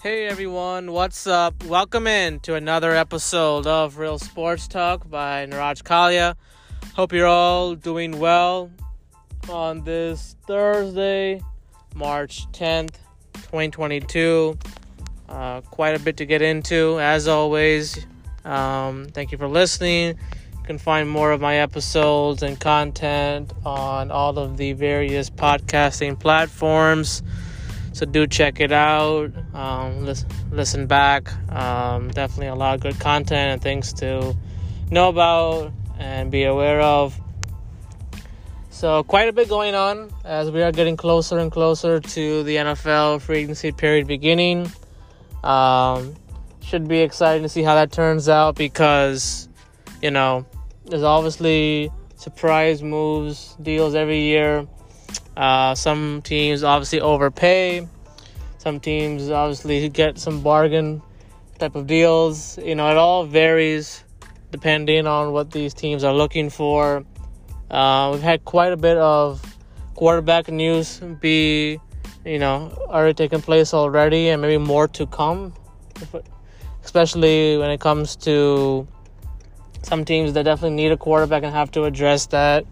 Hey everyone, what's up? Welcome in to another episode of Real Sports Talk by Niraj Kalia. Hope you're all doing well on this Thursday, March 10th, 2022. Uh, quite a bit to get into, as always. Um, thank you for listening. You can find more of my episodes and content on all of the various podcasting platforms so do check it out um, listen, listen back um, definitely a lot of good content and things to know about and be aware of. So quite a bit going on as we are getting closer and closer to the nfl free agency period beginning. Um, should be exciting to see how that turns out because you know there's obviously surprise moves deals every year uh, some teams obviously overpay. Some teams obviously get some bargain type of deals. You know, it all varies depending on what these teams are looking for. Uh, we've had quite a bit of quarterback news be, you know, already taking place already, and maybe more to come. Especially when it comes to some teams that definitely need a quarterback and have to address that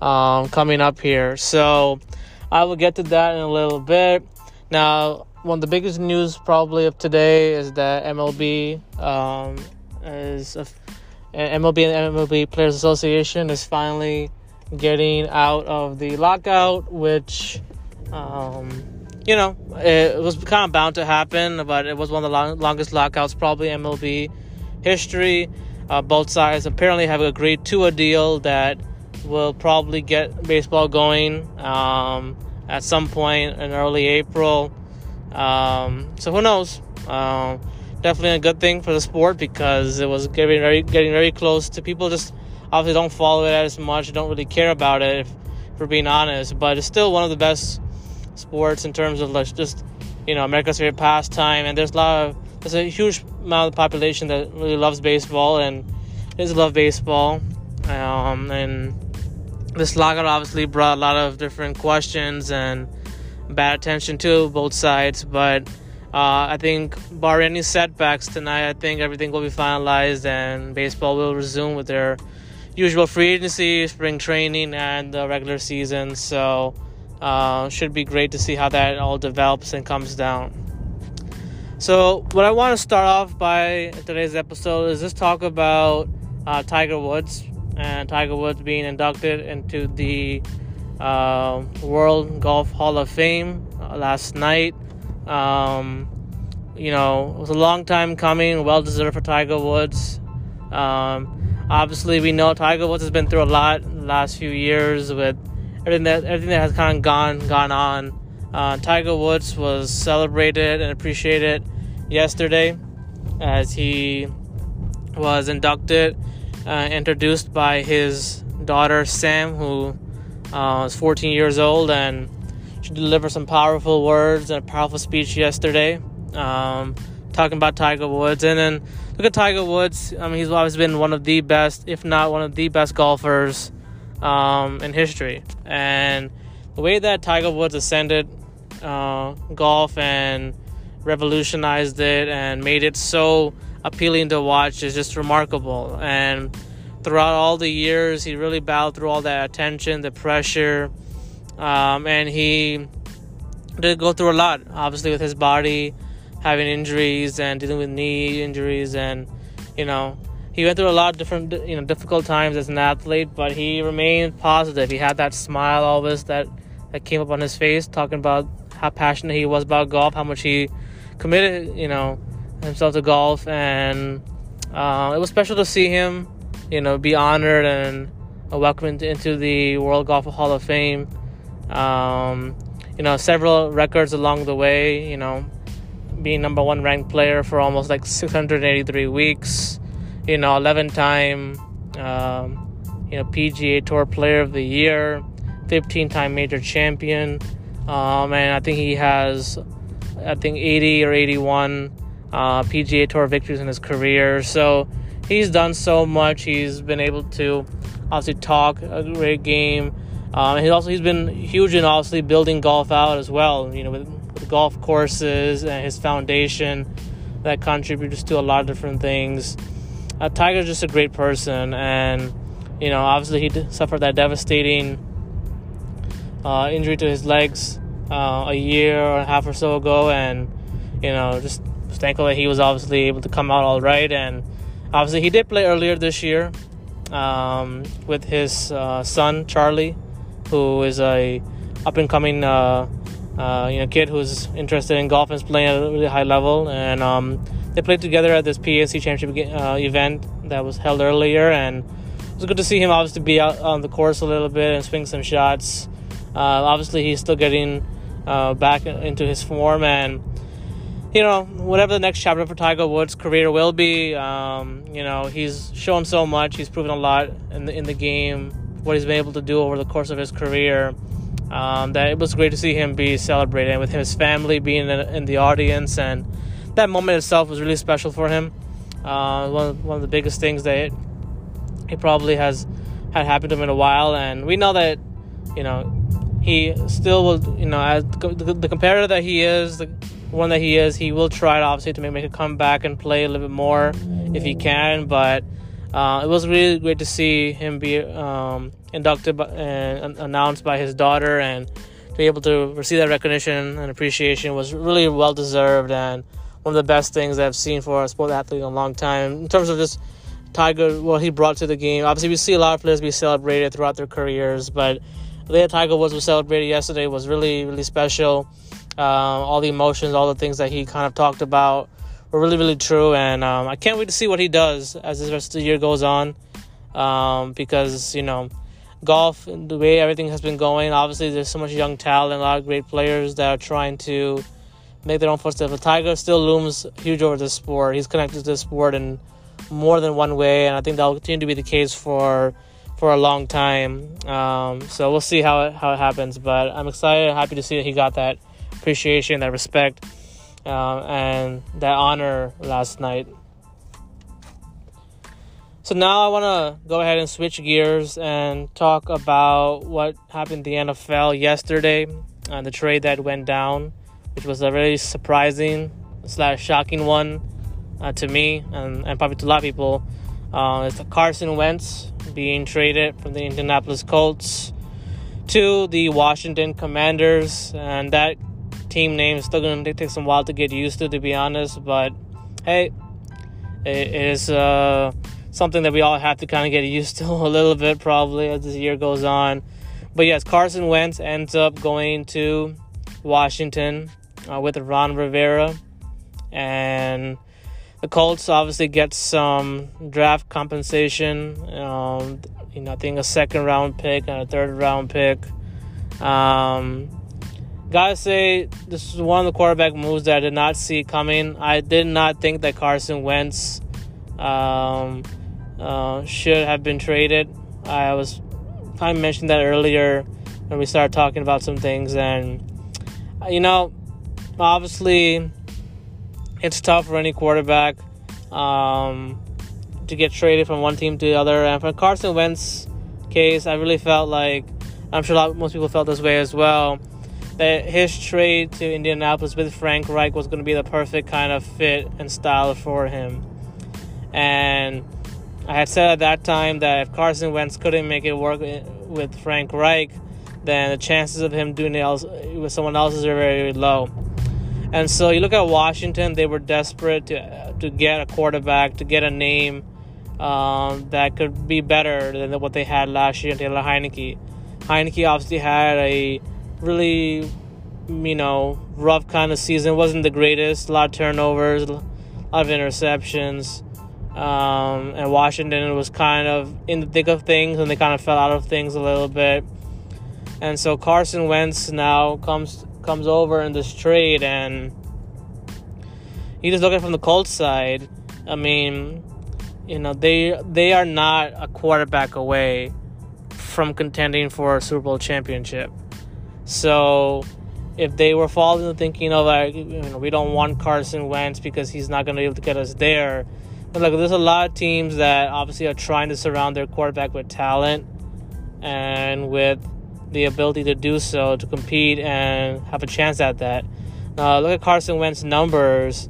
um, coming up here. So I will get to that in a little bit. Now, one of the biggest news probably of today is that MLB um, is a, MLB and MLB Players Association is finally getting out of the lockout, which um, you know it was kind of bound to happen, but it was one of the long, longest lockouts probably MLB history. Uh, both sides apparently have agreed to a deal that will probably get baseball going um, at some point in early April. Um, so who knows? Uh, definitely a good thing for the sport because it was getting very getting very close to people. Just obviously don't follow it as much, don't really care about it, if, if we're being honest. But it's still one of the best sports in terms of like just you know America's favorite pastime, and there's a lot of there's a huge amount of the population that really loves baseball and does love baseball. Um, and this lockout obviously brought a lot of different questions and bad attention to both sides, but uh, I think, bar any setbacks tonight, I think everything will be finalized and baseball will resume with their usual free agency, spring training, and the regular season. So, uh, should be great to see how that all develops and comes down. So, what I want to start off by today's episode is just talk about uh, Tiger Woods and Tiger Woods being inducted into the uh, World Golf Hall of Fame uh, last night. Um, you know, it was a long time coming, well deserved for Tiger Woods. Um, obviously, we know Tiger Woods has been through a lot last few years with everything that everything that has kind of gone gone on. Uh, Tiger Woods was celebrated and appreciated yesterday as he was inducted uh, introduced by his daughter Sam, who uh, is 14 years old, and she delivered some powerful words and a powerful speech yesterday, um, talking about Tiger Woods. And then look at Tiger Woods. I mean, he's always been one of the best, if not one of the best golfers um, in history. And the way that Tiger Woods ascended uh, golf and revolutionized it and made it so appealing to watch is just remarkable. And throughout all the years, he really battled through all that attention, the pressure, um, and he did go through a lot. Obviously, with his body having injuries and dealing with knee injuries, and you know, he went through a lot of different, you know, difficult times as an athlete. But he remained positive. He had that smile always that that came up on his face, talking about how passionate he was about golf, how much he committed, you know, himself to golf, and uh, it was special to see him, you know, be honored and welcomed into the World Golf Hall of Fame. Um, you know, several records along the way. You know, being number one ranked player for almost like 683 weeks. You know, 11 time, um, you know, PGA Tour Player of the Year, 15 time major champion. Um, and I think he has, I think 80 or 81 uh, PGA Tour victories in his career. So he's done so much. He's been able to obviously talk a great game. Um, he's also he's been huge in obviously building golf out as well. You know, with golf courses and his foundation that contributes to a lot of different things. Uh, Tiger's just a great person, and you know, obviously he suffered that devastating uh, injury to his legs uh, a year or a half or so ago, and you know, just thankful that he was obviously able to come out all right. And obviously, he did play earlier this year um, with his uh, son Charlie, who is a up and coming uh, uh, you know kid who's interested in golf and is playing at a really high level. And um, they played together at this PNC Championship uh, event that was held earlier, and it was good to see him obviously be out on the course a little bit and swing some shots. Uh, obviously, he's still getting uh, back into his form and you know, whatever the next chapter for Tiger Woods' career will be, um, you know, he's shown so much. He's proven a lot in the in the game, what he's been able to do over the course of his career. Um, that it was great to see him be celebrated, with his family being in, in the audience, and that moment itself was really special for him. Uh, one of, one of the biggest things that he probably has had happened to him in a while, and we know that, you know, he still will, you know, as the, the competitor that he is, the, one that he is, he will try obviously to make, make a comeback and play a little bit more if he can. But uh, it was really great to see him be um, inducted by, and announced by his daughter, and to be able to receive that recognition and appreciation was really well deserved and one of the best things I've seen for a sport athlete in a long time. In terms of just Tiger, what he brought to the game. Obviously, we see a lot of players be celebrated throughout their careers, but the way Tiger was celebrated yesterday was really, really special. Uh, all the emotions, all the things that he kind of talked about were really, really true. And um, I can't wait to see what he does as the rest of the year goes on. Um, because, you know, golf, the way everything has been going, obviously there's so much young talent, a lot of great players that are trying to make their own footsteps. But Tiger still looms huge over the sport. He's connected to the sport in more than one way, and I think that'll continue to be the case for for a long time. Um, so we'll see how it, how it happens. But I'm excited, happy to see that he got that appreciation, that respect, uh, and that honor last night. So now I want to go ahead and switch gears and talk about what happened in the NFL yesterday and the trade that went down, which was a very surprising slash shocking one uh, to me and, and probably to a lot of people. Uh, it's Carson Wentz being traded from the Indianapolis Colts to the Washington Commanders, and that team name is still going to take some while to get used to, to be honest. But hey, it is uh, something that we all have to kind of get used to a little bit, probably as the year goes on. But yes, Carson Wentz ends up going to Washington uh, with Ron Rivera, and the Colts obviously get some draft compensation. Um, you know, I think a second round pick and a third round pick. Um, gotta say, this is one of the quarterback moves that I did not see coming. I did not think that Carson Wentz um, uh, should have been traded. I was of mentioned that earlier when we started talking about some things, and you know, obviously, it's tough for any quarterback um, to get traded from one team to the other. And for Carson Wentz case, I really felt like I'm sure lot, most people felt this way as well that his trade to Indianapolis with Frank Reich was going to be the perfect kind of fit and style for him. And I had said at that time that if Carson Wentz couldn't make it work with Frank Reich, then the chances of him doing it with someone else is very, very low. And so you look at Washington; they were desperate to to get a quarterback, to get a name um, that could be better than what they had last year. Taylor Heinicke. Heinicke obviously had a really, you know, rough kind of season. Wasn't the greatest. A lot of turnovers, a lot of interceptions. Um, and Washington was kind of in the thick of things, and they kind of fell out of things a little bit. And so Carson Wentz now comes comes over in this trade, and you just look at from the Colts side. I mean, you know they they are not a quarterback away from contending for a Super Bowl championship. So if they were falling thinking of like you know we don't want Carson Wentz because he's not going to be able to get us there. But like there's a lot of teams that obviously are trying to surround their quarterback with talent and with the ability to do so to compete and have a chance at that. Uh, look at Carson Wentz numbers.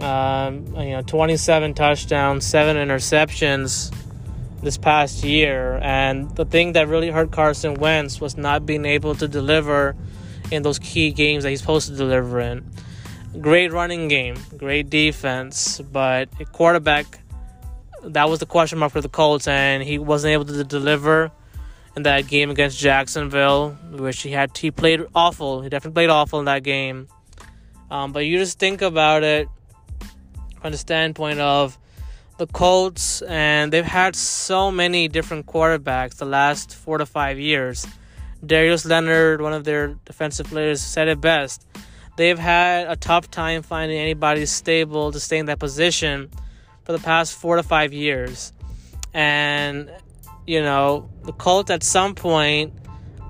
Um, you know, 27 touchdowns, seven interceptions this past year. And the thing that really hurt Carson Wentz was not being able to deliver in those key games that he's supposed to deliver in. Great running game, great defense, but a quarterback that was the question mark for the Colts, and he wasn't able to deliver in that game against Jacksonville, which he had. He played awful. He definitely played awful in that game. Um, but you just think about it from the standpoint of the Colts, and they've had so many different quarterbacks the last four to five years. Darius Leonard, one of their defensive players, said it best. They've had a tough time finding anybody stable to stay in that position for the past four to five years. And, you know, the Colts at some point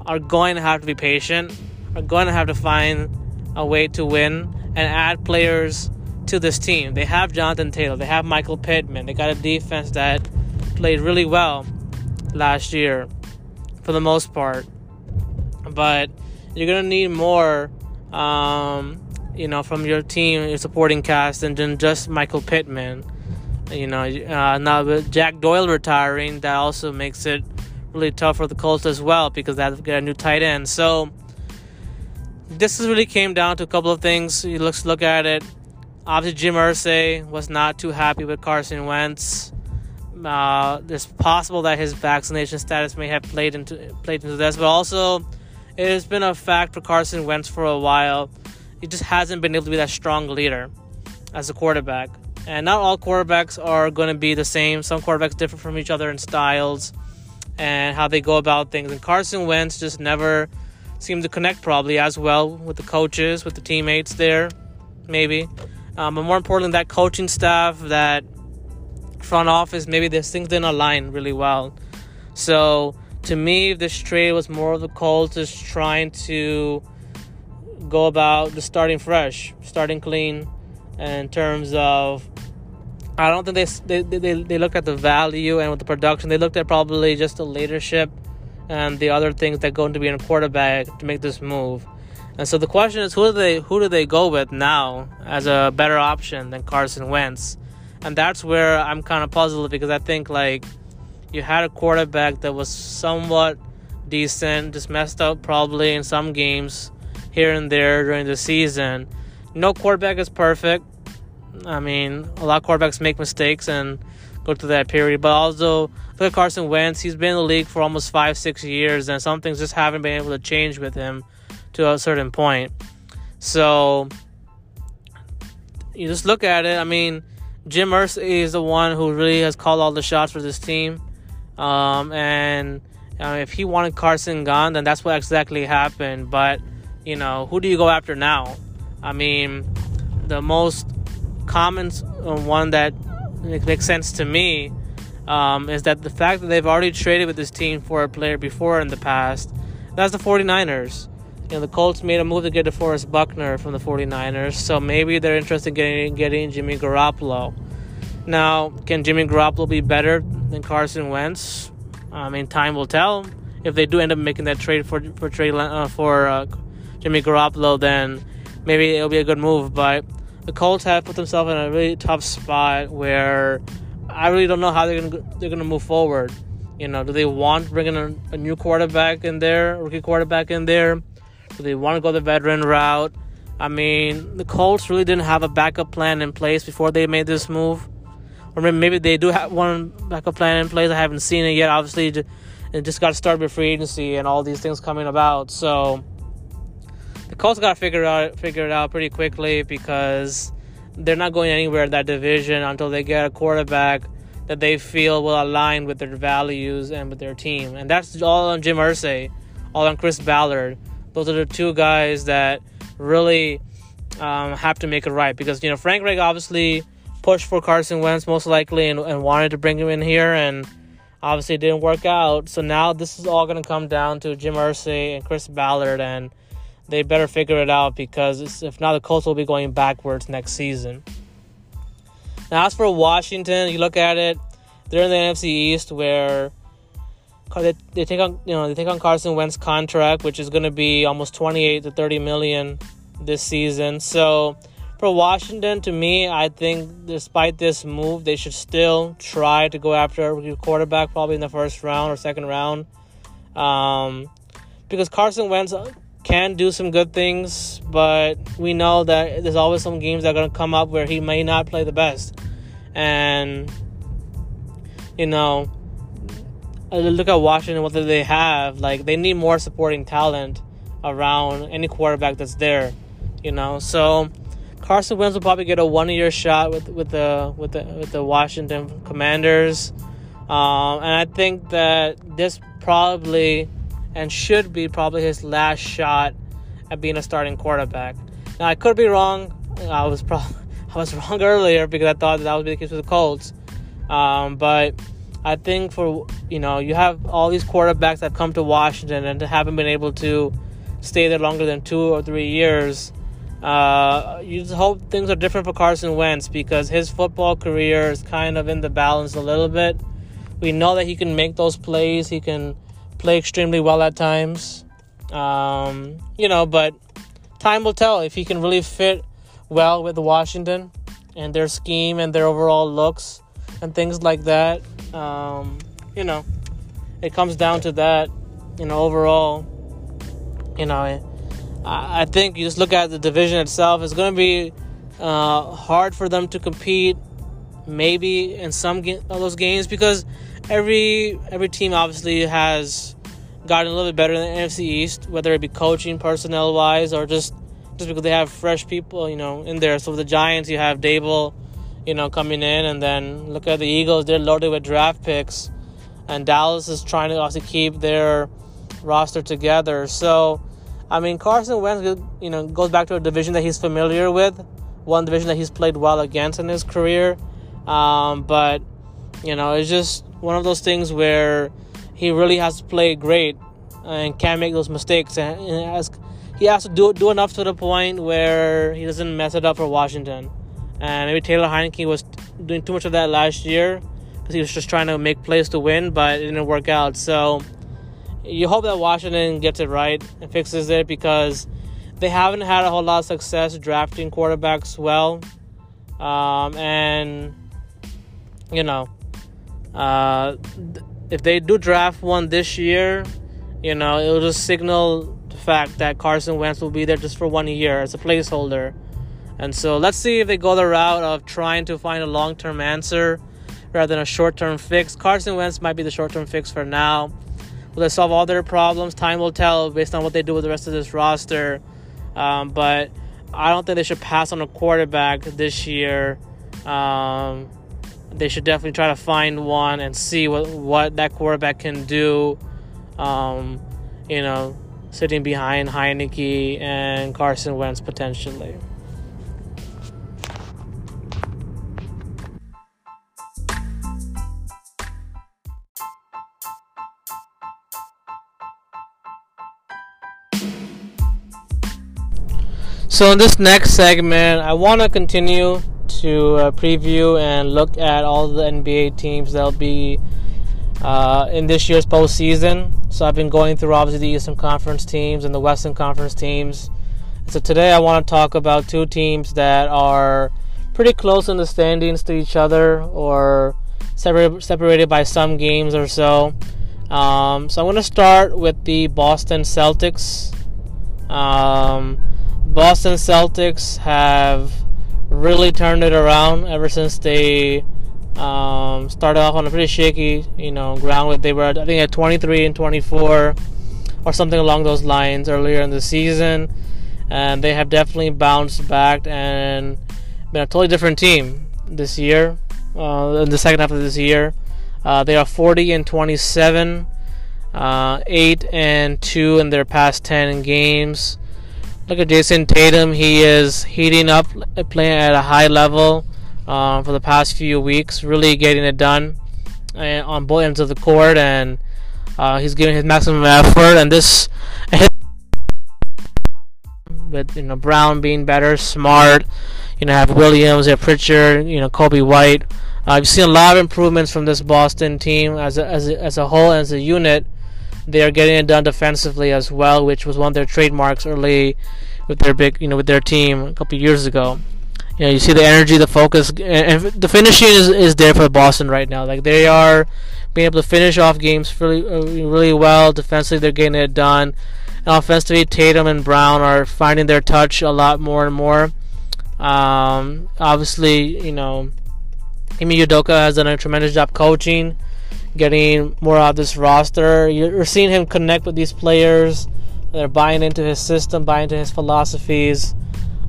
are going to have to be patient, are going to have to find a way to win and add players to this team. They have Jonathan Taylor, they have Michael Pittman, they got a defense that played really well last year for the most part. But you're to need more. Um, you know, from your team, your supporting cast, and then just Michael Pittman. You know, uh, now with Jack Doyle retiring, that also makes it really tough for the Colts as well because they have to get a new tight end. So this really came down to a couple of things. You look look at it. Obviously, Jim Irsay was not too happy with Carson Wentz. Uh, it's possible that his vaccination status may have played into played into this, but also it has been a fact for Carson Wentz for a while. He just hasn't been able to be that strong leader as a quarterback. And not all quarterbacks are going to be the same. Some quarterbacks differ from each other in styles and how they go about things. And Carson Wentz just never seemed to connect probably as well with the coaches, with the teammates there, maybe. Um, but more importantly, that coaching staff, that front office, maybe these things didn't align really well. So to me, this trade was more of the Colts just trying to go about the starting fresh, starting clean in terms of I don't think they, they they they looked at the value and with the production. They looked at probably just the leadership and the other things that go into being a quarterback to make this move. And so the question is, who do they who do they go with now as a better option than Carson Wentz? And that's where I'm kind of puzzled because I think like you had a quarterback that was somewhat decent, just messed up probably in some games here and there during the season. No quarterback is perfect. I mean, a lot of quarterbacks make mistakes and go through that period. But also, look at Carson Wentz. He's been in the league for almost five, six years, and some things just haven't been able to change with him to a certain point. So, you just look at it. I mean, Jim Irsay is the one who really has called all the shots for this team. Um, and uh, if he wanted Carson gone, then that's what exactly happened. But, you know, who do you go after now? I mean, the most common one that makes sense to me um, is that the fact that they've already traded with this team for a player before in the past, that's the 49ers. You know, the Colts made a move to get DeForest Buckner from the 49ers, so maybe they're interested in getting, getting Jimmy Garoppolo. Now, can Jimmy Garoppolo be better than Carson Wentz? I mean, time will tell. If they do end up making that trade for for trade uh, for uh, Jimmy Garoppolo, then maybe it'll be a good move. But the Colts have put themselves in a really tough spot where I really don't know how they're gonna they're gonna move forward. You know, do they want bringing a, a new quarterback in there, rookie quarterback in there? Do they want to go the veteran route? I mean, the Colts really didn't have a backup plan in place before they made this move. Or maybe they do have one backup plan in place. I haven't seen it yet. Obviously, it just got started with free agency and all these things coming about. So the Colts got to figure out figure it out pretty quickly because they're not going anywhere in that division until they get a quarterback that they feel will align with their values and with their team. And that's all on Jim Irsay, all on Chris Ballard. Those are the two guys that really um, have to make it right because you know Frank Reich obviously pushed for Carson Wentz most likely and, and wanted to bring him in here and obviously it didn't work out. So now this is all going to come down to Jim Irsay and Chris Ballard and they better figure it out because if not, the Colts will be going backwards next season. Now, as for Washington, you look at it, they're in the NFC East where they, they take on you know they take on Carson Wentz contract, which is going to be almost 28 to 30 million this season. So for Washington, to me, I think despite this move, they should still try to go after a quarterback probably in the first round or second round. Um, because Carson Wentz can do some good things, but we know that there's always some games that are going to come up where he may not play the best. And, you know, look at Washington, what do they have? Like, they need more supporting talent around any quarterback that's there, you know? So, Carson Wentz will probably get a one-year shot with with the with the with the Washington Commanders, um, and I think that this probably and should be probably his last shot at being a starting quarterback. Now I could be wrong. I was probably I was wrong earlier because I thought that, that would be the case with the Colts, um, but I think for you know you have all these quarterbacks that come to Washington and haven't been able to stay there longer than two or three years. Uh, you just hope things are different for Carson Wentz because his football career is kind of in the balance a little bit. We know that he can make those plays. He can play extremely well at times. Um, you know, but time will tell if he can really fit well with Washington and their scheme and their overall looks and things like that. Um, you know, it comes down to that. You know, overall, you know I think you just look at the division itself. It's going to be uh, hard for them to compete, maybe in some of those games because every every team obviously has gotten a little bit better than the NFC East, whether it be coaching, personnel wise, or just just because they have fresh people, you know, in there. So the Giants, you have Daboll, you know, coming in, and then look at the Eagles; they're loaded with draft picks, and Dallas is trying to also keep their roster together. So I mean, Carson Wentz, you know, goes back to a division that he's familiar with, one division that he's played well against in his career. Um, but you know, it's just one of those things where he really has to play great and can't make those mistakes, and has, he has to do do enough to the point where he doesn't mess it up for Washington. And maybe Taylor Heinicke was doing too much of that last year because he was just trying to make plays to win, but it didn't work out. So you hope that Washington gets it right and fixes it because they haven't had a whole lot of success drafting quarterbacks well. Um, and, you know, uh, if they do draft one this year, you know, it'll just signal the fact that Carson Wentz will be there just for one year as a placeholder. And so let's see if they go the route of trying to find a long term answer rather than a short term fix. Carson Wentz might be the short term fix for now. Will they solve all their problems? Time will tell based on what they do with the rest of this roster. Um, but I don't think they should pass on a quarterback this year. Um, they should definitely try to find one and see what, what that quarterback can do. Um, you know, sitting behind Heinicke and Carson Wentz potentially. So in this next segment, I want to continue to uh, preview and look at all the NBA teams that'll be uh, in this year's postseason. So I've been going through obviously the Eastern Conference teams and the Western Conference teams. So today I want to talk about two teams that are pretty close in the standings to each other or separated, by some games or so. Um, so I'm going to start with the Boston Celtics. Um, Boston Celtics have really turned it around ever since they um, started off on a pretty shaky, you know, ground. With they were, I think, at 23 and 24 or something along those lines earlier in the season, and they have definitely bounced back and been a totally different team this year. Uh, in the second half of this year, uh, they are 40 and 27, uh, eight and two in their past 10 games. Look at Jayson Tatum. He is heating up, playing at a high level um, for the past few weeks, really getting it done uh, on both ends of the court, and uh, he's giving his maximum effort. And this, with you know Brown being better, smart, you know have Williams, have Pritchard, you know Kobe White. Uh, I've seen a lot of improvements from this Boston team as a, as a, as a whole, as a unit. They are getting it done defensively as well, which was one of their trademarks early with their big, you know, with their team a couple years ago. You know, you see the energy, the focus, and the finishing is, is there for Boston right now. Like they are being able to finish off games really, uh, really well. Defensively, they're getting it done. And offensively, Tatum and Brown are finding their touch a lot more and more. Um, obviously, you know, Ime Udoka has done a tremendous job coaching, getting more out of this roster. You're seeing him connect with these players. They're buying into his system, buying into his philosophies.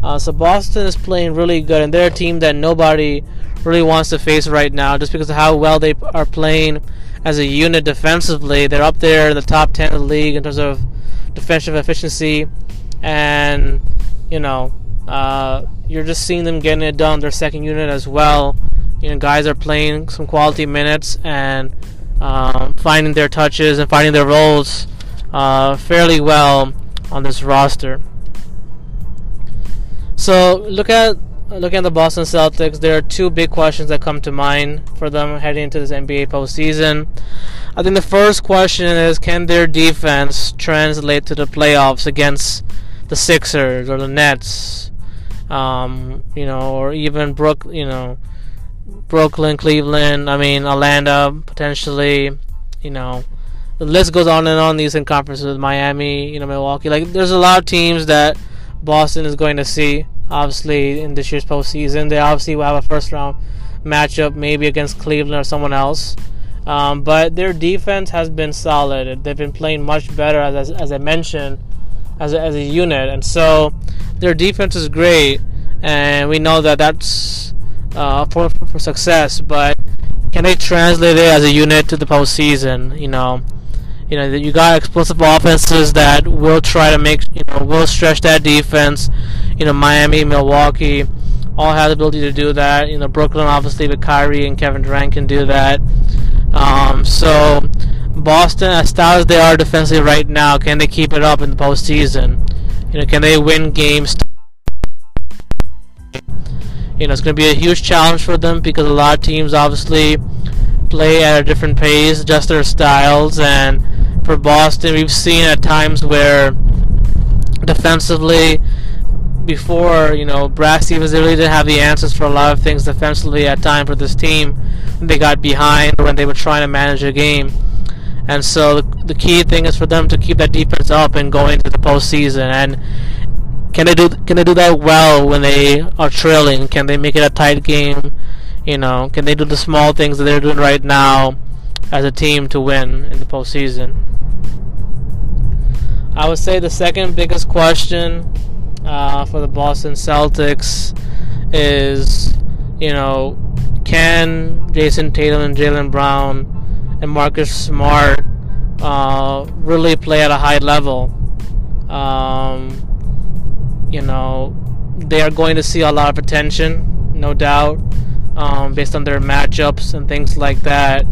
Uh, so Boston is playing really good, and they're a team that nobody really wants to face right now, just because of how well they are playing as a unit defensively. They're up there in the top ten of the league in terms of defensive efficiency, and you know, uh, you're just seeing them getting it done. Their second unit as well. You know, guys are playing some quality minutes and um, finding their touches and finding their roles uh, fairly well on this roster. So look at looking at the Boston Celtics. There are two big questions that come to mind for them heading into this NBA postseason. I think the first question is can their defense translate to the playoffs against the Sixers or the Nets, um, you know, or even Brook, you know, Brooklyn, Cleveland. I mean, Atlanta potentially, you know the list goes on and on. These in conferences with Miami, you know, Milwaukee. Like, there's a lot of teams that Boston is going to see. Obviously, in this year's postseason, they obviously will have a first round matchup, maybe against Cleveland or someone else. Um, but their defense has been solid. They've been playing much better, as, as, as I mentioned, as a, as a unit. And so their defense is great, and we know that that's uh, for, for success. But can they translate it as a unit to the postseason? You know, you know, you got explosive offenses that will try to make, you know, will stretch that defense. You know, Miami, Milwaukee, all have the ability to do that. You know, Brooklyn, obviously, with Kyrie and Kevin Durant can do that. Um, so, Boston, as stout as they are defensively right now, can they keep it up in the postseason? You know, can they win games? You know, it's going to be a huge challenge for them because a lot of teams obviously play at a different pace, adjust their styles, and for Boston, we've seen at times where defensively, before you know, Brad Stevens really didn't have the answers for a lot of things defensively at times for this team they got behind when they were trying to manage a game. And so the, the key thing is for them to keep that defense up and go into the postseason. And can they do can they do that well when they are trailing? Can they make it a tight game? You know, can they do the small things that they're doing right now as a team to win in the postseason? I would say the second biggest question uh, for the Boston Celtics is, you know, can Jayson Tatum and Jaylen Brown and Marcus Smart uh, really play at a high level? Um, you know, they are going to see a lot of attention, no doubt, um, based on their matchups and things like that.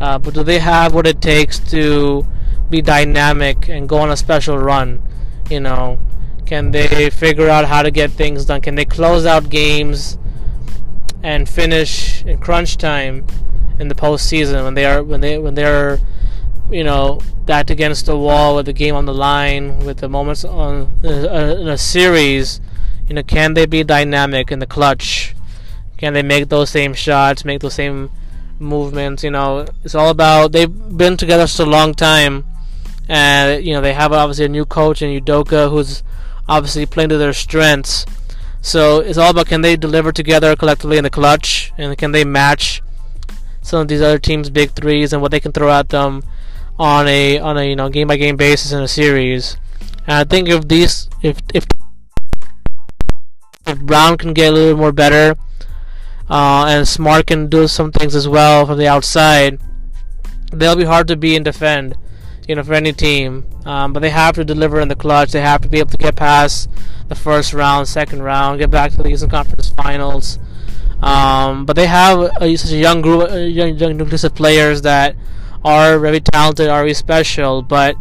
Uh, but do they have what it takes to be dynamic and go on a special run? You know, can they figure out how to get things done? Can they close out games and finish in crunch time in the postseason when they are when they when they're you know that against the wall with the game on the line with the moments on uh, in a series? You know, can they be dynamic in the clutch? Can they make those same shots, make those same movements? You know, it's all about they've been together for a long time and you know they have obviously a new coach in Udoka who's obviously playing to their strengths. So it's all about can they deliver together collectively in the clutch, and can they match some of these other teams' big threes and what they can throw at them on a on a you know game by game basis in a series. And I think if these if if if Brown can get a little more better, uh, and Smart can do some things as well from the outside, they'll be hard to be and defend you know, for any team. Um, but they have to deliver in the clutch. They have to be able to get past the first round, second round, get back to the Eastern Conference Finals. Um, but they have a, such a young group, a young, young nucleus of players that are very talented, are very special. But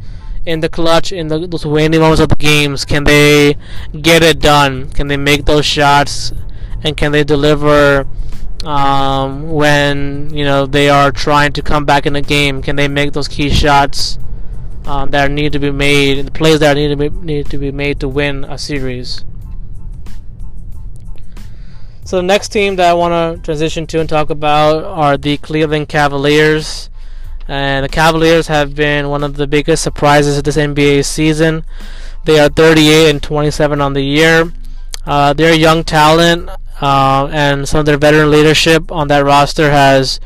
in the clutch, in the, those waning moments of the games, can they get it done? Can they make those shots? And can they deliver um, when you know they are trying to come back in the game? Can they make those key shots? um, that need to be made, the plays that need to be need to be made to win a series. So the next team that I want to transition to and talk about are the Cleveland Cavaliers. And the Cavaliers have been one of the biggest surprises of this NBA season. They are 38 and 27 on the year. Uh, they're young talent, uh, and some of their veteran leadership on that roster has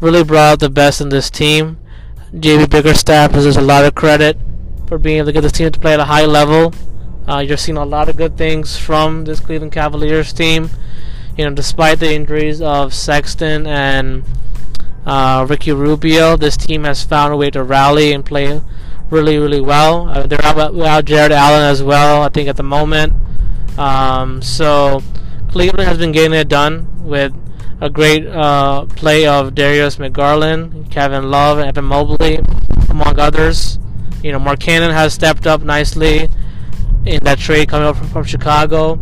really brought out the best in this team. JB Bickerstaff deserves a lot of credit for being able to get this team to play at a high level. Uh, you're seeing a lot of good things from this Cleveland Cavaliers team. You know, despite the injuries of Sexton and uh, Ricky Rubio, this team has found a way to rally and play really, really well. Uh, they're out without Jarrett Allen as well, I think, at the moment. Um, so Cleveland has been getting it done with a great uh, play of Darius McGarland, Kevin Love, and Evan Mobley, among others. You know, Markkanen has stepped up nicely in that trade coming up from, from Chicago.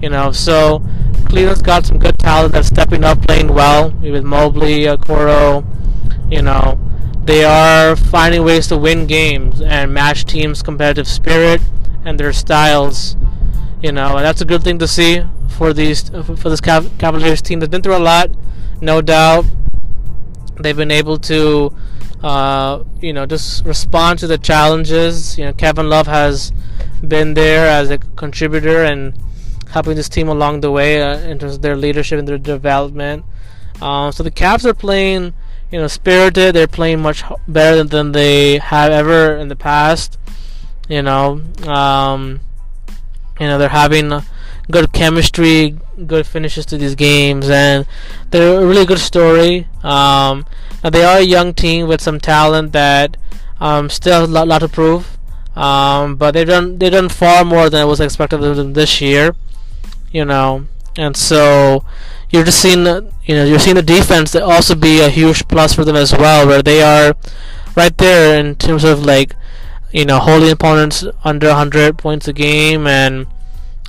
You know, so Cleveland's got some good talent that's stepping up, playing well with Mobley, Coro. You know, they are finding ways to win games and match teams' competitive spirit and their styles. You know, and that's a good thing to see for these for this Cavaliers team. They've been through a lot, no doubt. They've been able to, uh, you know, just respond to the challenges. You know, Kevin Love has been there as a contributor and helping this team along the way uh, in terms of their leadership and their development. Um, so the Cavs are playing, you know, spirited. They're playing much better than, they have ever in the past. You know, um, you know they're having good chemistry, good finishes to these games, and they're a really good story. Um, they are a young team with some talent that um, still has a lot, lot to prove. Um, but they've done they've done far more than it was expected of them this year, you know. And so you're just seeing the, you know you're seeing the defense that also be a huge plus for them as well, where they are right there in terms of like you know holding opponents under 100 points a game and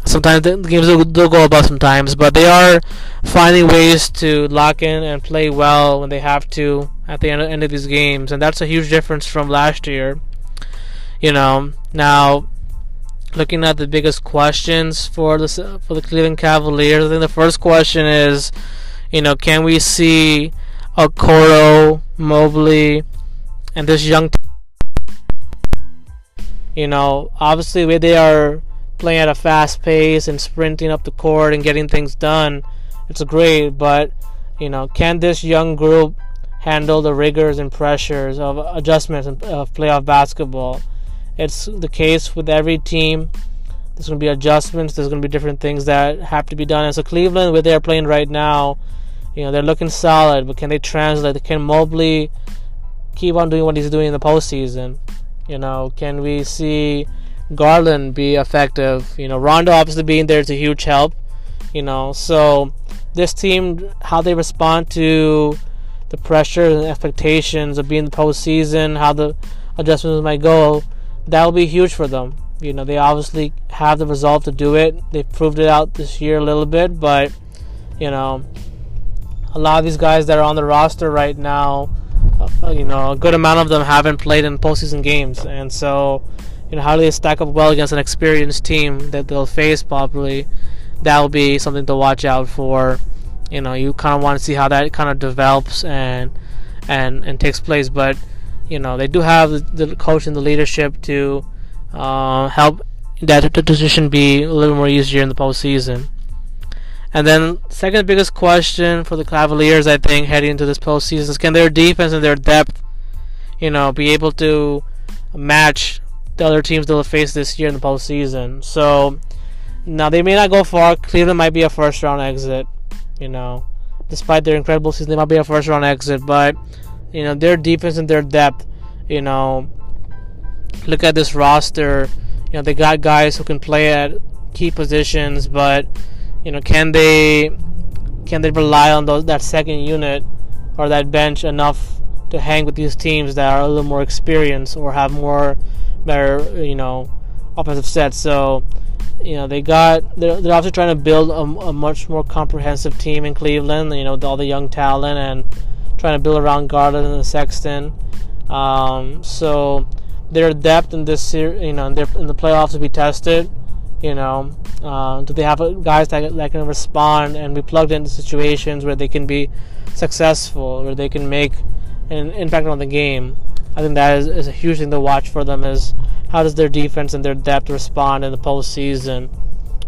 sometimes the games will, will go above sometimes, but they are finding ways to lock in and play well when they have to at the end of, end of these games, and that's a huge difference from last year. You know, now looking at the biggest questions for the for the Cleveland Cavaliers, I think the first question is, you know, can we see Okoro, Mobley, and this young? T- you know, obviously, they are playing at a fast pace and sprinting up the court and getting things done, it's great. But you know, can this young group handle the rigors and pressures of adjustments of playoff basketball? It's the case with every team. There's going to be adjustments. There's going to be different things that have to be done. And so Cleveland, where they're playing right now, you know, they're looking solid. But can they translate? Can Mobley keep on doing what he's doing in the postseason? You know, can we see Garland be effective. You know, Rondo obviously being there is a huge help. You know, so this team, how they respond to the pressure and expectations of being the postseason, how the adjustments might go, that will be huge for them. You know, they obviously have the resolve to do it. They proved it out this year a little bit, but you know, a lot of these guys that are on the roster right now, uh, you know, a good amount of them haven't played in postseason games, and so you know how do they stack up well against an experienced team that they'll face probably that'll be something to watch out for you know you kind of want to see how that kind of develops and and and takes place but you know they do have the, coach and the leadership to uh, help that decision be a little more easier in the postseason. And then second biggest question for the Cavaliers, I think, heading into this postseason is can their defense and their depth, you know, be able to match the other teams they'll face this year in the postseason. So now they may not go far. Cleveland might be a first round exit. You know, despite their incredible season, they might be a first round exit. But you know their defense and their depth. You know, look at this roster. You know they got guys who can play at key positions, but you know can they can they rely on those that second unit or that bench enough to hang with these teams that are a little more experienced or have more better, you know, offensive sets. So, you know, they got they're, they're also trying to build a, a, much more comprehensive team in Cleveland. You know, with all the young talent and trying to build around Garland and Sexton. Um, so their depth in this series, you know, in, their, in the playoffs to be tested. You know, uh, do they have guys that, that can respond and be plugged into situations where they can be successful, where they can make an impact on the game? I think that is, is a huge thing to watch for them. Is how does their defense and their depth respond in the postseason,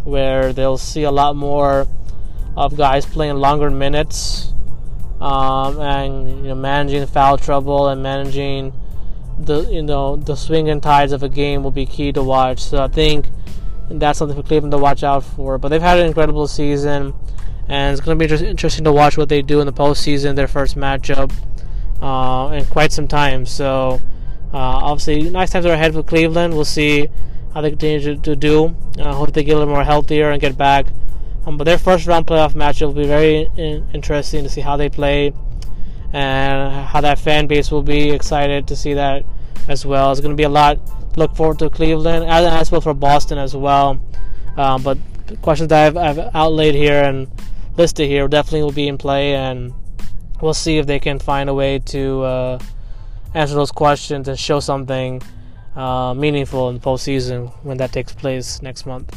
where they'll see a lot more of guys playing longer minutes um, and you know managing foul trouble and managing the you know the swing and tides of a game will be key to watch. So I think that's something for Cleveland to watch out for. But they've had an incredible season, and it's going to be interesting to watch what they do in the postseason, their first matchup, uh, in quite some time. So uh, obviously, nice times are ahead for Cleveland. We'll see how they continue to, to do. I uh, hope they get a little more healthier and get back. Um, but their first round playoff matchup will be very in- interesting to see how they play and how that fan base will be excited to see that as well. It's going to be a lot look forward to Cleveland as, as well for Boston as well. Um, but questions that I've, I've outlaid here and listed here definitely will be in play, and we'll see if they can find a way to uh, answer those questions and show something uh, meaningful in the postseason when that takes place next month.